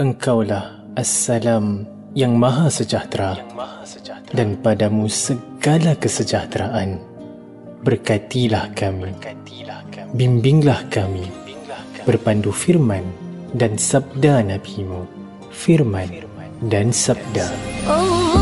Engkaulah Assalam yang Maha Sejahtera, yang maha sejahtera. dan padamu segala kesejahteraan. Berkatilah kami, Berkatilah kami. Bimbinglah, kami. bimbinglah kami berpandu firman dan sabda Nabi-Mu. Firman, firman dan sabda. Dan sabda. Oh.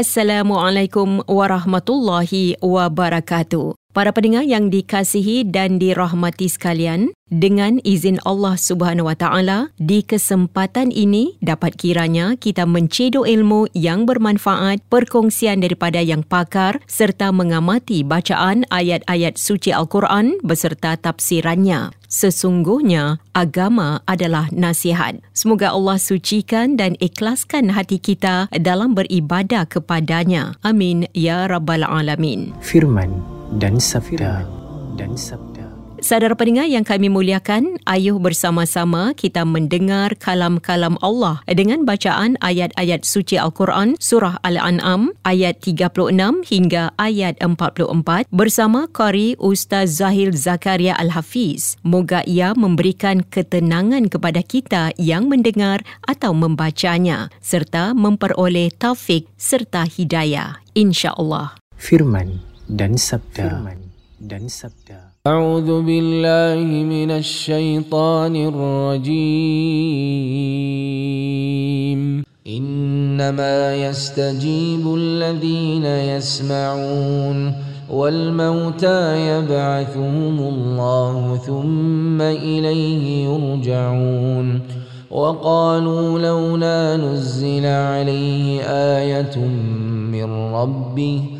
Assalamualaikum warahmatullahi wabarakatuh. Para pendengar yang dikasihi dan dirahmati sekalian, dengan izin Allah Subhanahu Wa Taala, di kesempatan ini dapat kiranya kita mencedok ilmu yang bermanfaat, perkongsian daripada yang pakar serta mengamati bacaan ayat-ayat suci Al-Quran beserta tafsirannya. Sesungguhnya agama adalah nasihat. Semoga Allah sucikan dan ikhlaskan hati kita dalam beribadah kepadanya. Amin ya rabbal alamin. Firman dan sabda. Dan sabda. Saudara pendengar yang kami muliakan, ayuh bersama-sama kita mendengar kalam-kalam Allah dengan bacaan ayat-ayat suci Al-Quran surah Al-An'am ayat 36 hingga ayat 44 bersama Qari Ustaz Zahil Zakaria Al-Hafiz. Moga ia memberikan ketenangan kepada kita yang mendengar atau membacanya serta memperoleh taufik serta hidayah. InsyaAllah. Firman dan sabda. Firman dan sabda. أعوذ بالله من الشيطان الرجيم. إنما يستجيب الذين يسمعون والموتى يبعثهم الله ثم إليه يرجعون. وقالوا لولا نزل عليه آية من ربه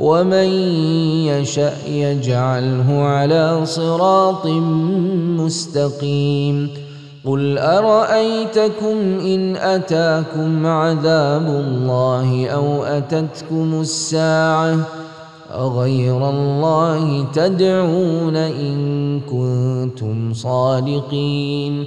ومن يشاء يجعله على صراط مستقيم قل أرأيتكم إن أتاكم عذاب الله أو أتتكم الساعة أغير الله تدعون إن كنتم صادقين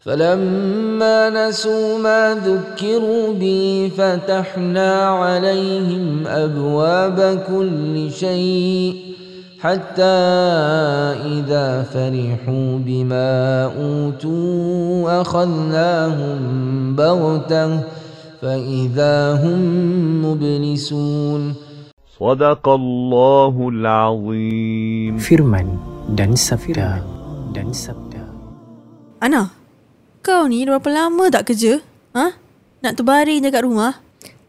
فلما نسوا ما ذكروا به فتحنا عليهم أبواب كل شيء حتى إذا فرحوا بما أوتوا أخذناهم بغتة فإذا هم مبلسون صدق الله العظيم Firman dan sabda dan sabda. Ana, kau ni berapa lama tak kerja? Ha? Nak terbaring je kat rumah?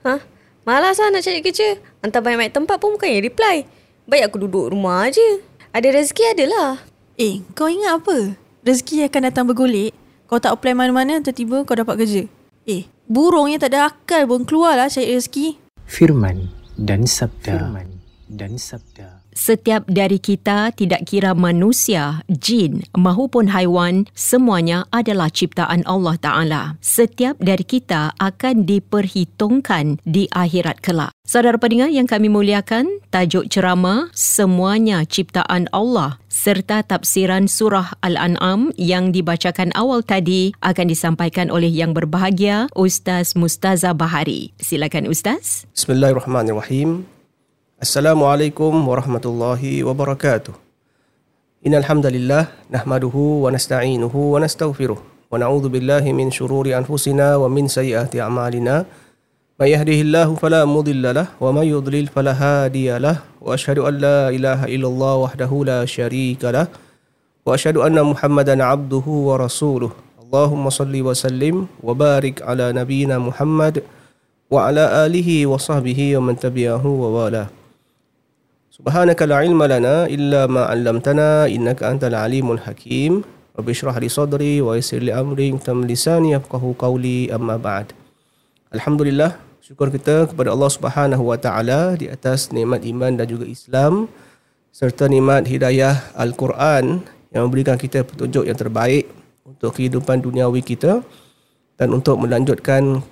Ha? Malas lah nak cari kerja. Hantar banyak-banyak tempat pun bukannya reply. Baik aku duduk rumah je. Ada rezeki adalah. Eh, kau ingat apa? Rezeki akan datang bergolek. Kau tak apply mana-mana, tiba-tiba kau dapat kerja. Eh, burung yang tak ada akal pun keluarlah cari rezeki. Firman dan sabda. Firman dan sabda. Setiap dari kita tidak kira manusia, jin maupun haiwan, semuanya adalah ciptaan Allah Ta'ala. Setiap dari kita akan diperhitungkan di akhirat kelak. Saudara pendengar yang kami muliakan, tajuk ceramah Semuanya Ciptaan Allah serta tafsiran surah Al-An'am yang dibacakan awal tadi akan disampaikan oleh yang berbahagia Ustaz Mustaza Bahari. Silakan Ustaz. Bismillahirrahmanirrahim. Assalamualaikum warahmatullahi wabarakatuh. Innal hamdalillah nahmaduhu wa nasta'inuhu wa nastaghfiruh wa na'udzu billahi min shururi anfusina wa min sayyiati a'malina. May yahdihillahu fala mudilla lah wa may yudlil fala hadiya lah wa asyhadu an la ilaha illallah wahdahu la syarika lah wa asyhadu anna Muhammadan abduhu wa rasuluh. Allahumma salli wa sallim wa barik ala nabiyyina Muhammad wa Subhanaka la ilma lana illa ma 'allamtana innaka antal alimul hakim. Rabbi shrah li sadri wa yassir li amri tam lisani yafqahu qawli amma ba'd. Alhamdulillah, syukur kita kepada Allah Subhanahu wa taala di atas nikmat iman dan juga Islam serta nikmat hidayah Al-Quran yang memberikan kita petunjuk yang terbaik untuk kehidupan duniawi kita dan untuk melanjutkan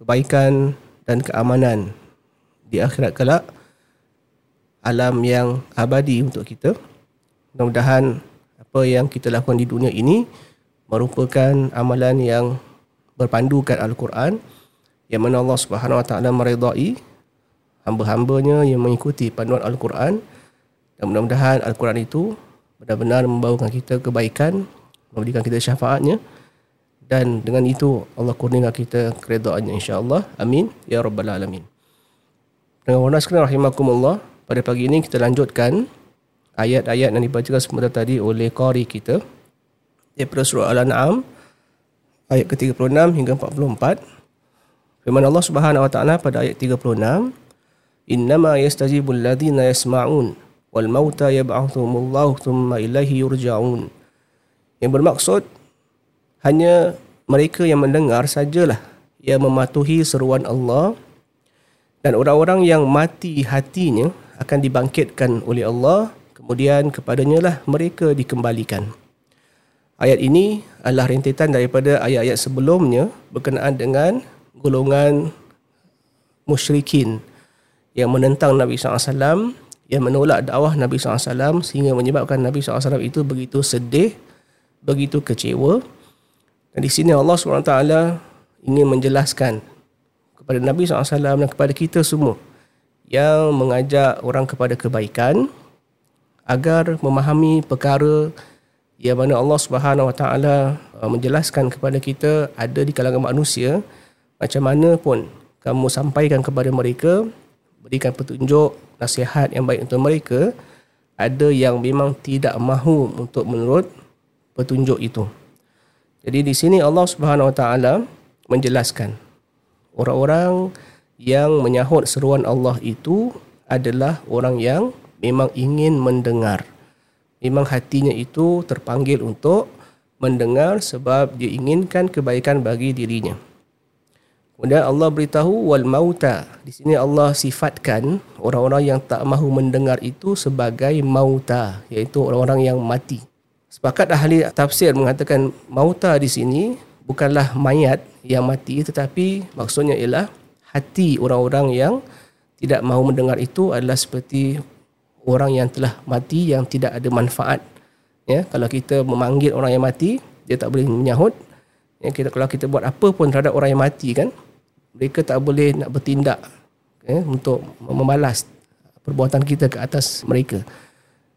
kebaikan dan keamanan di akhirat kelak alam yang abadi untuk kita. Mudah-mudahan apa yang kita lakukan di dunia ini merupakan amalan yang berpandukan Al-Quran yang mana Allah Subhanahu Wa Taala meridai hamba-hambanya yang mengikuti panduan Al-Quran dan mudah-mudahan Al-Quran itu benar-benar membawakan kita kebaikan, memberikan kita syafaatnya dan dengan itu Allah kurniakan kita keredaannya insya-Allah. Amin ya rabbal alamin. Dengan warna sekalian rahimakumullah, pada pagi ini kita lanjutkan ayat-ayat yang dibacakan sebentar tadi oleh qari kita daripada surah Al-An'am ayat ke-36 hingga 44. Firman Allah Subhanahu wa taala pada ayat 36, "Innama yastajibul ladzina yasma'un wal mauta yab'athuhumullahu thumma ilaihi yurja'un." Yang bermaksud hanya mereka yang mendengar sajalah yang mematuhi seruan Allah dan orang-orang yang mati hatinya akan dibangkitkan oleh Allah kemudian kepadanya lah mereka dikembalikan. Ayat ini adalah rentetan daripada ayat-ayat sebelumnya berkenaan dengan golongan musyrikin yang menentang Nabi SAW yang menolak dakwah Nabi SAW sehingga menyebabkan Nabi SAW itu begitu sedih, begitu kecewa dan di sini Allah SWT ingin menjelaskan kepada Nabi SAW dan kepada kita semua yang mengajak orang kepada kebaikan agar memahami perkara yang mana Allah Subhanahu Wa Taala uh, menjelaskan kepada kita ada di kalangan manusia macam mana pun kamu sampaikan kepada mereka berikan petunjuk nasihat yang baik untuk mereka ada yang memang tidak mahu untuk menurut petunjuk itu. Jadi di sini Allah Subhanahu Wa Taala menjelaskan orang-orang yang menyahut seruan Allah itu adalah orang yang memang ingin mendengar. Memang hatinya itu terpanggil untuk mendengar sebab dia inginkan kebaikan bagi dirinya. Kemudian Allah beritahu wal mauta. Di sini Allah sifatkan orang-orang yang tak mahu mendengar itu sebagai mauta, iaitu orang-orang yang mati. Sepakat ahli tafsir mengatakan mauta di sini bukanlah mayat yang mati tetapi maksudnya ialah hati orang-orang yang tidak mahu mendengar itu adalah seperti orang yang telah mati yang tidak ada manfaat. Ya, kalau kita memanggil orang yang mati, dia tak boleh menyahut. Ya, kita kalau kita buat apa pun terhadap orang yang mati kan, mereka tak boleh nak bertindak ya, untuk membalas perbuatan kita ke atas mereka.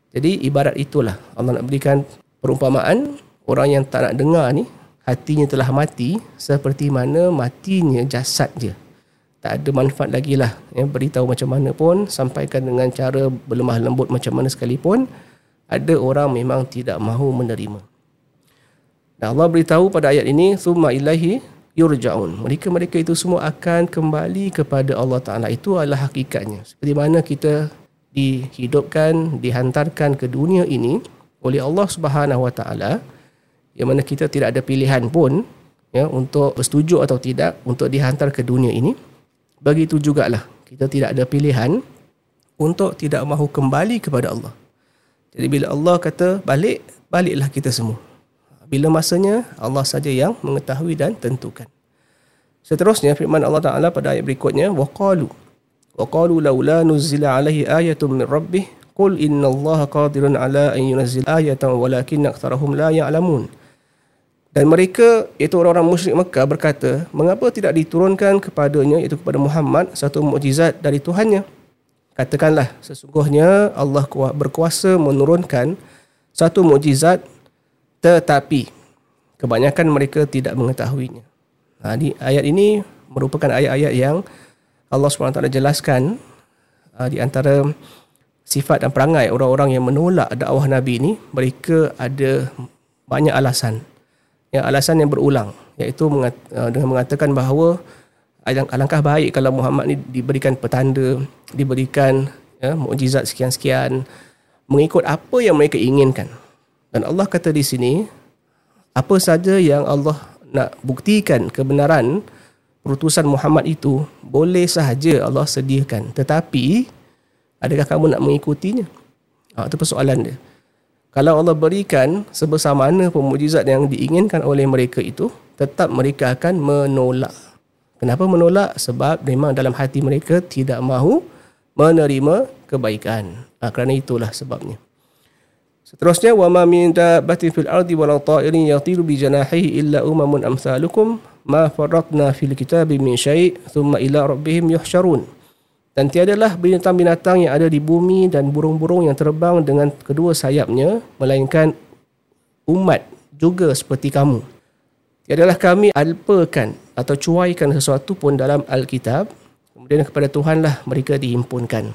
Jadi ibarat itulah Allah nak berikan perumpamaan orang yang tak nak dengar ni hatinya telah mati seperti mana matinya jasad dia. Tak ada manfaat lagi lah. Ya, beritahu macam mana pun, sampaikan dengan cara berlemah lembut macam mana sekalipun, ada orang memang tidak mahu menerima. Dan Allah beritahu pada ayat ini, Thumma ilahi yurja'un. Mereka-mereka itu semua akan kembali kepada Allah Ta'ala. Itu adalah hakikatnya. Seperti mana kita dihidupkan, dihantarkan ke dunia ini oleh Allah Subhanahu Wa Ta'ala, yang mana kita tidak ada pilihan pun ya, untuk bersetuju atau tidak untuk dihantar ke dunia ini. Begitu jugalah kita tidak ada pilihan untuk tidak mahu kembali kepada Allah. Jadi bila Allah kata balik, baliklah kita semua. Bila masanya Allah saja yang mengetahui dan tentukan. Seterusnya firman Allah Taala pada ayat berikutnya waqalu waqalu laula nuzila alaihi ayatun min rabbih qul innallaha qadirun ala an yunzil ayatan walakin aktharuhum la ya'lamun. Dan mereka iaitu orang-orang musyrik Mekah berkata, mengapa tidak diturunkan kepadanya iaitu kepada Muhammad satu mukjizat dari Tuhannya? Katakanlah sesungguhnya Allah berkuasa menurunkan satu mukjizat tetapi kebanyakan mereka tidak mengetahuinya. Ha, di ayat ini merupakan ayat-ayat yang Allah SWT jelaskan ha, di antara sifat dan perangai orang-orang yang menolak dakwah Nabi ini, mereka ada banyak alasan. Yang alasan yang berulang, iaitu mengat, ha, dengan mengatakan bahawa alangkah baik kalau Muhammad ni diberikan petanda, diberikan ya, mukjizat sekian-sekian, mengikut apa yang mereka inginkan. Dan Allah kata di sini, apa saja yang Allah nak buktikan kebenaran perutusan Muhammad itu, boleh sahaja Allah sediakan. Tetapi, adakah kamu nak mengikutinya? Ha, itu persoalan dia. Kalau Allah berikan sebesar mana pemujizat yang diinginkan oleh mereka itu, tetap mereka akan menolak. Kenapa menolak? Sebab memang dalam hati mereka tidak mahu menerima kebaikan. Ha, kerana itulah sebabnya. Seterusnya min dabbatin fil ardi wala ta'irin yatiru bi janahihi illa umamun amsalukum ma farratna fil kitabi min syai' thumma ila rabbihim yuhsyarun. Dan tiadalah binatang-binatang yang ada di bumi dan burung-burung yang terbang dengan kedua sayapnya melainkan umat juga seperti kamu. Tiadalah kami alpakan atau cuaikan sesuatu pun dalam Alkitab. Kemudian kepada Tuhanlah mereka dihimpunkan.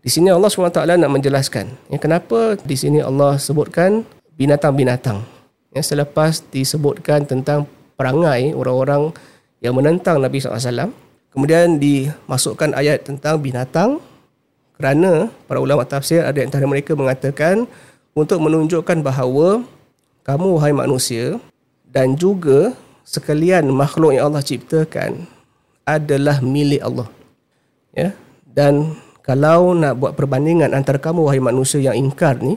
Di sini Allah SWT nak menjelaskan ya, kenapa di sini Allah sebutkan binatang-binatang. Ya, selepas disebutkan tentang perangai orang-orang yang menentang Nabi SAW, kemudian dimasukkan ayat tentang binatang kerana para ulama tafsir ada antara mereka mengatakan untuk menunjukkan bahawa kamu wahai manusia dan juga sekalian makhluk yang Allah ciptakan adalah milik Allah. Ya, dan kalau nak buat perbandingan antara kamu wahai manusia yang ingkar ni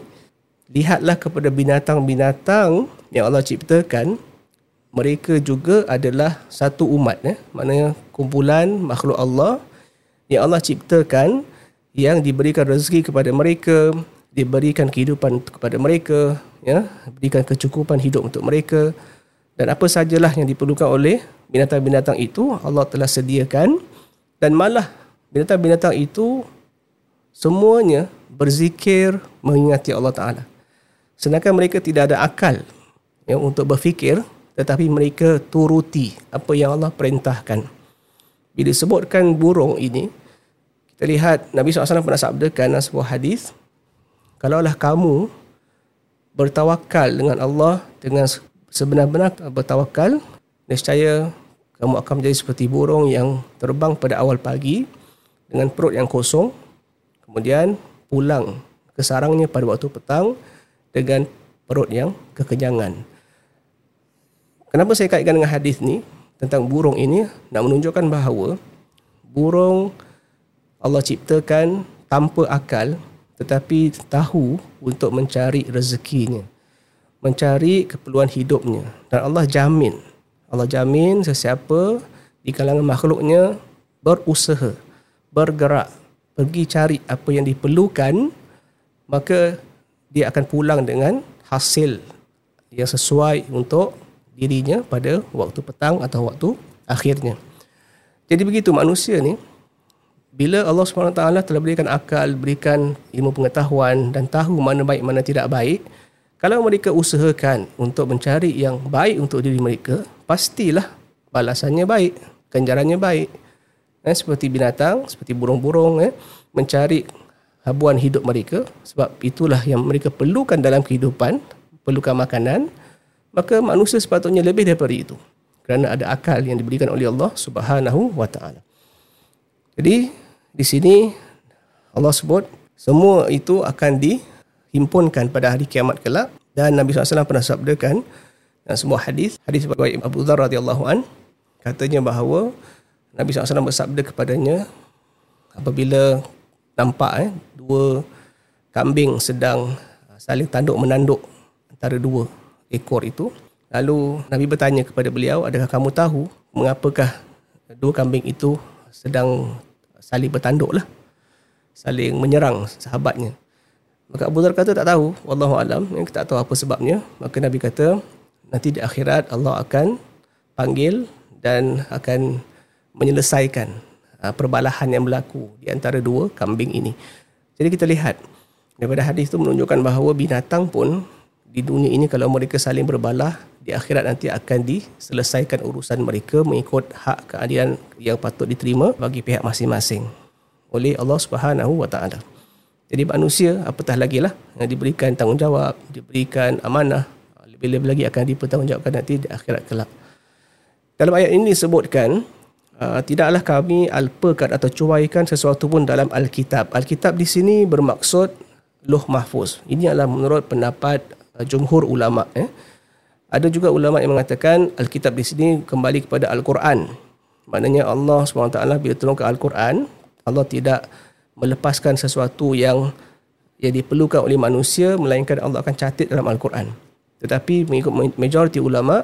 lihatlah kepada binatang-binatang yang Allah ciptakan mereka juga adalah satu umat ya maknanya kumpulan makhluk Allah yang Allah ciptakan yang diberikan rezeki kepada mereka diberikan kehidupan kepada mereka ya berikan kecukupan hidup untuk mereka. Dan apa sajalah yang diperlukan oleh binatang-binatang itu Allah telah sediakan. Dan malah binatang-binatang itu semuanya berzikir mengingati Allah Ta'ala. Sedangkan mereka tidak ada akal ya, untuk berfikir tetapi mereka turuti apa yang Allah perintahkan. Bila disebutkan burung ini, kita lihat Nabi SAW pernah sabdakan dalam sebuah hadis, kalaulah kamu bertawakal dengan Allah dengan sebenar-benar bertawakal, nescaya kamu akan menjadi seperti burung yang terbang pada awal pagi dengan perut yang kosong kemudian pulang ke sarangnya pada waktu petang dengan perut yang kekenyangan. Kenapa saya kaitkan dengan hadis ni? tentang burung ini nak menunjukkan bahawa burung Allah ciptakan tanpa akal tetapi tahu untuk mencari rezekinya mencari keperluan hidupnya dan Allah jamin Allah jamin sesiapa di kalangan makhluknya berusaha bergerak pergi cari apa yang diperlukan maka dia akan pulang dengan hasil yang sesuai untuk dirinya pada waktu petang atau waktu akhirnya. Jadi begitu manusia ni bila Allah SWT telah berikan akal, berikan ilmu pengetahuan dan tahu mana baik mana tidak baik, kalau mereka usahakan untuk mencari yang baik untuk diri mereka, pastilah balasannya baik, ganjarannya baik. Eh, seperti binatang, seperti burung-burung eh, mencari habuan hidup mereka sebab itulah yang mereka perlukan dalam kehidupan, perlukan makanan, maka manusia sepatutnya lebih daripada itu kerana ada akal yang diberikan oleh Allah Subhanahu wa taala. Jadi di sini Allah sebut semua itu akan dihimpunkan pada hari kiamat kelak dan Nabi SAW pernah sabdakan dalam sebuah hadis hadis dari Abu Dhar radhiyallahu an katanya bahawa Nabi SAW bersabda kepadanya apabila nampak eh, dua kambing sedang saling tanduk menanduk antara dua ekor itu. Lalu Nabi bertanya kepada beliau, adakah kamu tahu mengapakah dua kambing itu sedang saling bertanduk lah. Saling menyerang sahabatnya. Maka Abu Dhar kata tak tahu. Wallahu alam. Yang tak tahu apa sebabnya. Maka Nabi kata, nanti di akhirat Allah akan panggil dan akan menyelesaikan uh, perbalahan yang berlaku di antara dua kambing ini. Jadi kita lihat daripada hadis itu menunjukkan bahawa binatang pun di dunia ini kalau mereka saling berbalah di akhirat nanti akan diselesaikan urusan mereka mengikut hak keadilan yang patut diterima bagi pihak masing-masing oleh Allah Subhanahu wa taala. Jadi manusia apatah lagi lah yang diberikan tanggungjawab, diberikan amanah, lebih-lebih lagi akan dipertanggungjawabkan nanti di akhirat kelak. Dalam ayat ini disebutkan uh, tidaklah kami alpakan atau cuaikan sesuatu pun dalam Alkitab. Alkitab di sini bermaksud Loh Mahfuz. Ini adalah menurut pendapat jumhur ulama eh. Ada juga ulama yang mengatakan Alkitab di sini kembali kepada Al-Quran. Maknanya Allah SWT bila tolong ke Al-Quran, Allah tidak melepaskan sesuatu yang yang diperlukan oleh manusia melainkan Allah akan catat dalam Al-Quran. Tetapi mengikut majoriti ulama,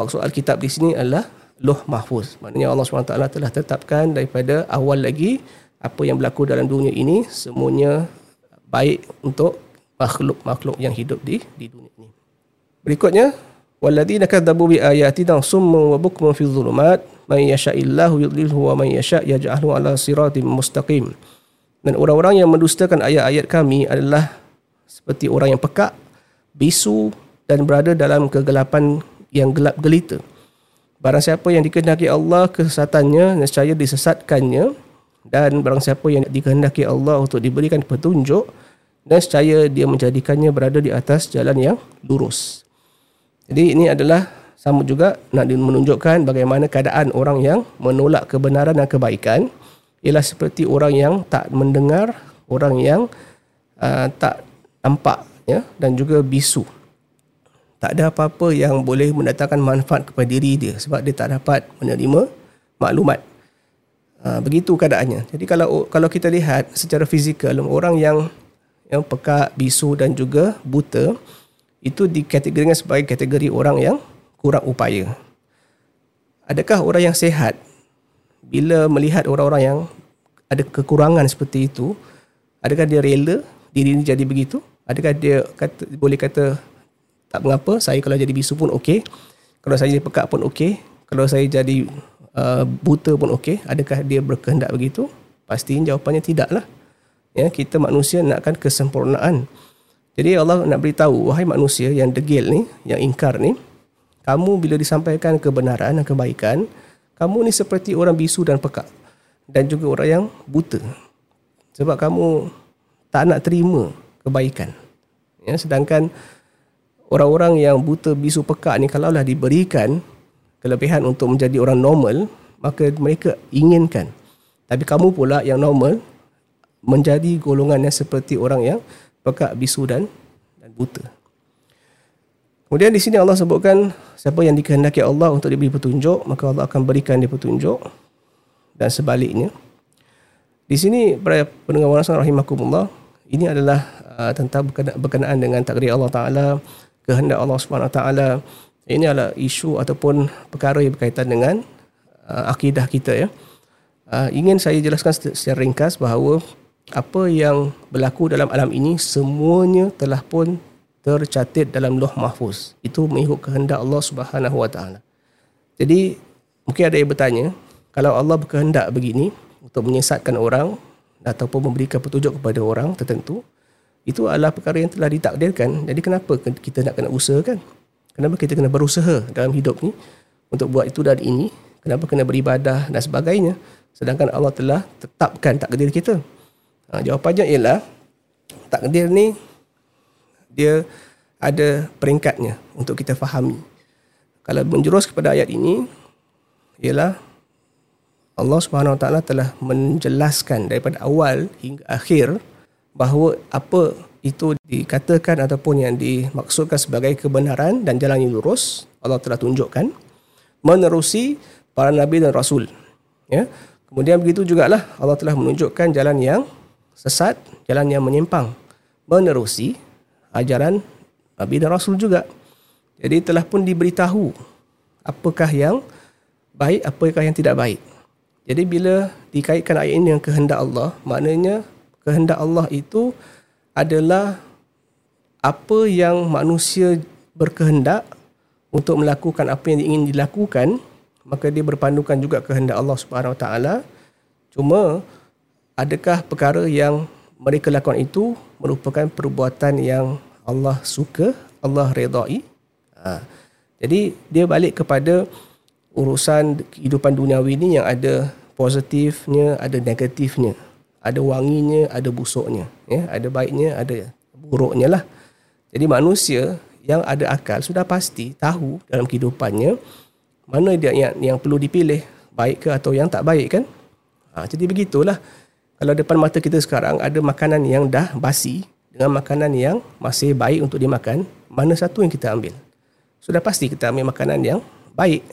maksud Alkitab di sini adalah Loh Mahfuz. Maknanya Allah SWT telah tetapkan daripada awal lagi apa yang berlaku dalam dunia ini semuanya baik untuk makhluk-makhluk yang hidup di di dunia ini. Berikutnya, walladzina kadzabu bi ayatina summun wa bukmun fi dhulumat may yasha'illahu yudlilhu wa may yasha' yaj'alhu ala siratim mustaqim. Dan orang-orang yang mendustakan ayat-ayat kami adalah seperti orang yang pekak, bisu dan berada dalam kegelapan yang gelap gelita. Barang siapa yang dikehendaki Allah kesesatannya, nescaya disesatkannya dan barang siapa yang dikehendaki Allah untuk diberikan petunjuk, dan secaya dia menjadikannya berada di atas jalan yang lurus. Jadi ini adalah sama juga nak menunjukkan bagaimana keadaan orang yang menolak kebenaran dan kebaikan ialah seperti orang yang tak mendengar, orang yang uh, tak nampak ya dan juga bisu. Tak ada apa-apa yang boleh mendatangkan manfaat kepada diri dia sebab dia tak dapat menerima maklumat. Uh, begitu keadaannya. Jadi kalau kalau kita lihat secara fizikal orang yang yang pekak, bisu dan juga buta itu dikategorikan sebagai kategori orang yang kurang upaya. Adakah orang yang sehat bila melihat orang-orang yang ada kekurangan seperti itu, adakah dia rela diri ini jadi begitu? Adakah dia kata, boleh kata tak mengapa, saya kalau jadi bisu pun okey. Kalau saya jadi pekak pun okey. Kalau saya jadi uh, buta pun okey. Adakah dia berkehendak begitu? Pasti jawapannya tidaklah ya kita manusia nakkan kesempurnaan. Jadi Allah nak beritahu wahai manusia yang degil ni yang ingkar ni kamu bila disampaikan kebenaran dan kebaikan kamu ni seperti orang bisu dan pekak dan juga orang yang buta. Sebab kamu tak nak terima kebaikan. Ya sedangkan orang-orang yang buta bisu pekak ni kalaulah diberikan kelebihan untuk menjadi orang normal maka mereka inginkan. Tapi kamu pula yang normal menjadi golongan yang seperti orang yang pekak bisu dan dan buta. Kemudian di sini Allah sebutkan siapa yang dikehendaki Allah untuk diberi petunjuk, maka Allah akan berikan dia petunjuk dan sebaliknya. Di sini para pendengar warasan rahimakumullah, ini adalah uh, tentang berkenaan, dengan takdir Allah Taala, kehendak Allah Subhanahu Taala. Ini adalah isu ataupun perkara yang berkaitan dengan uh, akidah kita ya. Uh, ingin saya jelaskan secara ringkas bahawa apa yang berlaku dalam alam ini semuanya telah pun tercatat dalam Lauh Mahfuz. Itu mengikut kehendak Allah Subhanahu Wa Taala. Jadi mungkin ada yang bertanya, kalau Allah berkehendak begini untuk menyesatkan orang ataupun memberikan petunjuk kepada orang tertentu, itu adalah perkara yang telah ditakdirkan. Jadi kenapa kita nak kena usahakan? Kenapa kita kena berusaha dalam hidup ni untuk buat itu dan ini? Kenapa kena beribadah dan sebagainya? Sedangkan Allah telah tetapkan takdir kita. Ha, jawapannya ialah takdir ni dia ada peringkatnya untuk kita fahami. Kalau menjurus kepada ayat ini ialah Allah Subhanahu Wa Taala telah menjelaskan daripada awal hingga akhir bahawa apa itu dikatakan ataupun yang dimaksudkan sebagai kebenaran dan jalan yang lurus Allah telah tunjukkan menerusi para nabi dan rasul ya kemudian begitu jugalah Allah telah menunjukkan jalan yang sesat jalan yang menyimpang menerusi ajaran nabi dan rasul juga. Jadi telah pun diberitahu apakah yang baik apakah yang tidak baik. Jadi bila dikaitkan ayat ini dengan kehendak Allah maknanya kehendak Allah itu adalah apa yang manusia berkehendak untuk melakukan apa yang ingin dilakukan maka dia berpandukan juga kehendak Allah Subhanahu Wa Taala. Cuma adakah perkara yang mereka lakukan itu merupakan perbuatan yang Allah suka Allah redai ha. jadi dia balik kepada urusan kehidupan duniawi ini yang ada positifnya ada negatifnya ada wanginya, ada busuknya, ya, ada baiknya, ada buruknya lah. Jadi manusia yang ada akal sudah pasti tahu dalam kehidupannya mana dia yang, yang perlu dipilih, baik ke atau yang tak baik kan? Ha, jadi begitulah. Kalau depan mata kita sekarang ada makanan yang dah basi dengan makanan yang masih baik untuk dimakan, mana satu yang kita ambil? Sudah pasti kita ambil makanan yang baik.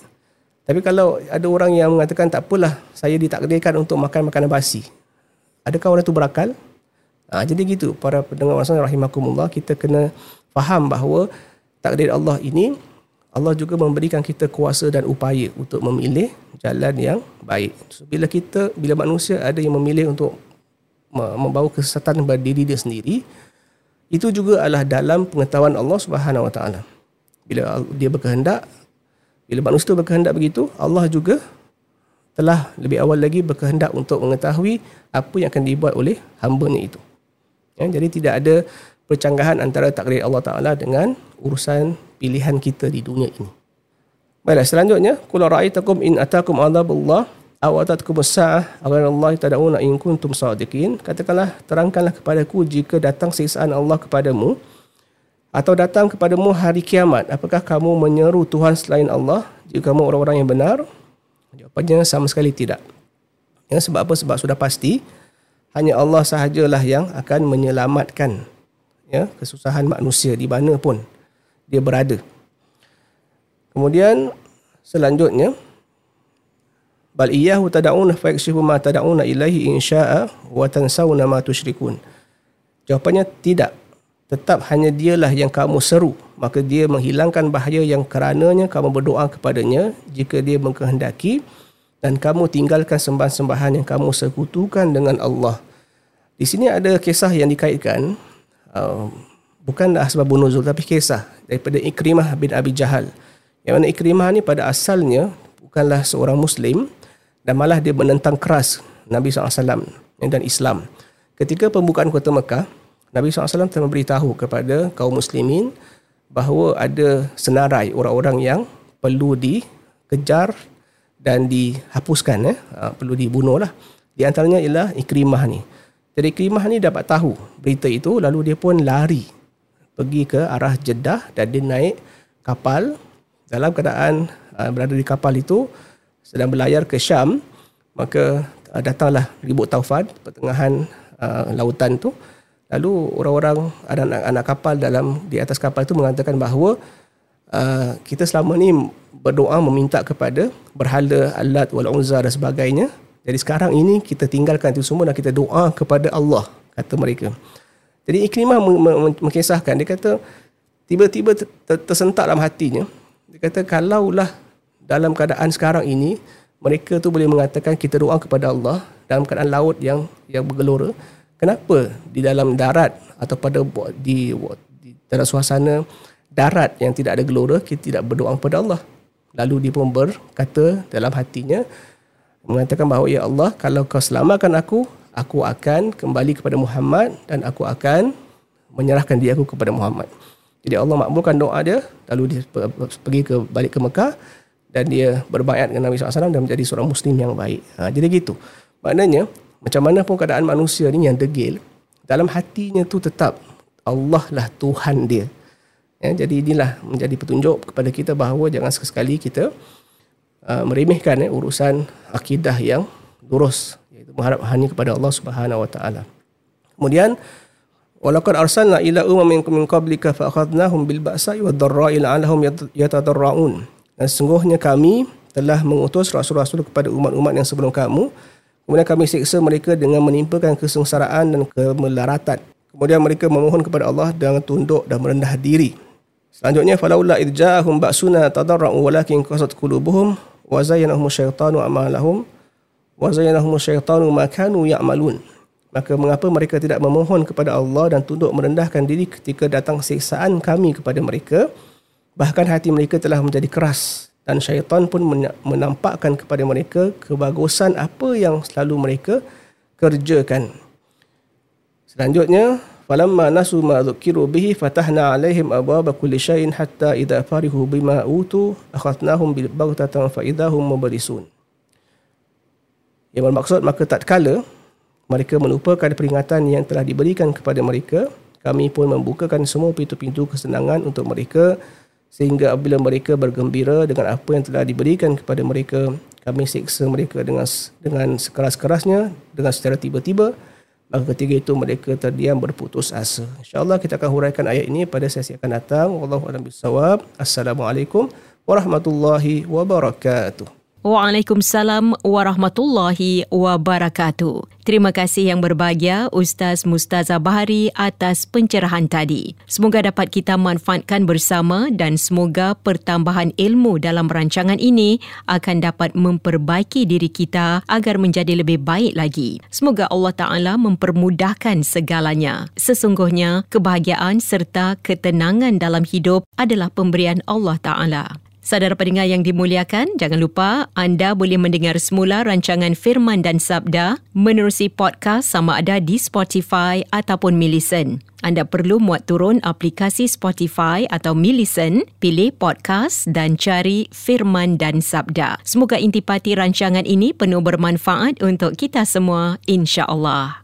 Tapi kalau ada orang yang mengatakan tak apalah, saya ditakdirkan untuk makan makanan basi. Adakah orang itu berakal? Ha, jadi gitu para pendengar wasan rahimakumullah kita kena faham bahawa takdir Allah ini Allah juga memberikan kita kuasa dan upaya untuk memilih jalan yang baik. So, bila kita bila manusia ada yang memilih untuk membawa kesesatan kepada diri dia sendiri itu juga adalah dalam pengetahuan Allah Subhanahu Wa Taala. Bila dia berkehendak bila manusia berkehendak begitu Allah juga telah lebih awal lagi berkehendak untuk mengetahui apa yang akan dibuat oleh hamba-Nya itu. Ya, jadi tidak ada percanggahan antara takdir Allah Taala dengan urusan pilihan kita di dunia ini. Baiklah selanjutnya, qul ra'aytakum in atakum adabullah aw atatkum as-sa'ah aw Allah tad'una in kuntum sadiqin. Katakanlah terangkanlah kepadaku jika datang siksaan Allah kepadamu atau datang kepadamu hari kiamat, apakah kamu menyeru Tuhan selain Allah jika kamu orang-orang yang benar? Jawapannya sama sekali tidak. Ya, sebab apa? Sebab sudah pasti hanya Allah sahajalah yang akan menyelamatkan ya, kesusahan manusia di mana pun dia berada. Kemudian selanjutnya bal iyyahu tad'una fa yakshifu ma tad'una ilaihi in syaa'a wa tansawna ma tusyrikun. Jawapannya tidak. Tetap hanya dialah yang kamu seru. Maka dia menghilangkan bahaya yang kerananya kamu berdoa kepadanya jika dia mengkehendaki dan kamu tinggalkan sembahan-sembahan yang kamu sekutukan dengan Allah. Di sini ada kisah yang dikaitkan uh, bukanlah sebab nuzul tapi kisah daripada Ikrimah bin Abi Jahal. Yang mana Ikrimah ni pada asalnya bukanlah seorang muslim dan malah dia menentang keras Nabi SAW dan Islam. Ketika pembukaan kota Mekah, Nabi SAW telah memberitahu kepada kaum muslimin bahawa ada senarai orang-orang yang perlu dikejar dan dihapuskan eh? ha, perlu dibunuh lah di antaranya ialah Ikrimah ni jadi Ikrimah ni dapat tahu berita itu lalu dia pun lari pergi ke arah Jeddah dan dia naik kapal dalam keadaan uh, berada di kapal itu sedang berlayar ke Syam maka uh, datanglah ribut taufan pertengahan uh, lautan tu Lalu orang-orang anak-anak kapal dalam di atas kapal itu mengatakan bahawa uh, kita selama ni berdoa meminta kepada berhala Allat wal Uzza dan sebagainya. Jadi sekarang ini kita tinggalkan itu semua dan kita doa kepada Allah kata mereka. Jadi Ikrimah meng- meng- mengkisahkan dia kata tiba-tiba ter- ter- tersentak dalam hatinya. Dia kata kalaulah dalam keadaan sekarang ini mereka tu boleh mengatakan kita doa kepada Allah dalam keadaan laut yang yang bergelora. Kenapa di dalam darat atau pada di, di dalam suasana darat yang tidak ada gelora kita tidak berdoa kepada Allah. Lalu dia pun berkata dalam hatinya mengatakan bahawa ya Allah kalau kau selamatkan aku aku akan kembali kepada Muhammad dan aku akan menyerahkan diri aku kepada Muhammad. Jadi Allah makbulkan doa dia lalu dia pe- pe- pergi ke balik ke Mekah dan dia berbaiat dengan Nabi SAW dan menjadi seorang Muslim yang baik. Ha, jadi gitu. Maknanya macam mana pun keadaan manusia ni yang degil dalam hatinya tu tetap Allah lah Tuhan dia. Ya, jadi inilah menjadi petunjuk kepada kita bahawa jangan sekali kita uh, meremehkan eh, urusan akidah yang lurus mengharap hanya kepada Allah Subhanahu wa taala. Kemudian walaqad arsalna ila umamin min qablika fa akhadnahum bil ba'sa'i wad dharra'i la'allahum yat- yatadarra'un. Dan sesungguhnya kami telah mengutus rasul-rasul kepada umat-umat yang sebelum kamu kemudian kami siksa mereka dengan menimpakan kesengsaraan dan kemelaratan. Kemudian mereka memohon kepada Allah dengan tunduk dan merendah diri. Selanjutnya falaula id ja'ahum ba'suna tadarra'u walakin qasat qulubuhum wa zayyanahum syaitanu amalahum wa zayyanahum syaitanu ma kanu ya'malun. Maka mengapa mereka tidak memohon kepada Allah dan tunduk merendahkan diri ketika datang siksaan kami kepada mereka? Bahkan hati mereka telah menjadi keras dan syaitan pun menampakkan kepada mereka kebagusan apa yang selalu mereka kerjakan. Selanjutnya, falamma nasu ma dhukiru bihi fatahna alaihim abwaba kulli syai'in hatta idza farihu bima utu akhadnahum bil baghtatan fa idahum mublisun. Yang bermaksud maka tatkala mereka melupakan peringatan yang telah diberikan kepada mereka, kami pun membukakan semua pintu-pintu kesenangan untuk mereka sehingga apabila mereka bergembira dengan apa yang telah diberikan kepada mereka, kami siksa mereka dengan dengan sekeras-kerasnya dengan secara tiba-tiba maka ketika itu mereka terdiam berputus asa. InsyaAllah kita akan huraikan ayat ini pada sesi akan datang. Wallahu a'lam bishawab. Assalamualaikum warahmatullahi wabarakatuh. Waalaikumsalam warahmatullahi wabarakatuh. Terima kasih yang berbahagia Ustaz Mustaza Bahari atas pencerahan tadi. Semoga dapat kita manfaatkan bersama dan semoga pertambahan ilmu dalam rancangan ini akan dapat memperbaiki diri kita agar menjadi lebih baik lagi. Semoga Allah Ta'ala mempermudahkan segalanya. Sesungguhnya kebahagiaan serta ketenangan dalam hidup adalah pemberian Allah Ta'ala. Saudara pendengar yang dimuliakan, jangan lupa anda boleh mendengar semula rancangan Firman dan Sabda menerusi podcast sama ada di Spotify ataupun Millicent. Anda perlu muat turun aplikasi Spotify atau Millicent, pilih podcast dan cari Firman dan Sabda. Semoga intipati rancangan ini penuh bermanfaat untuk kita semua, insya-Allah.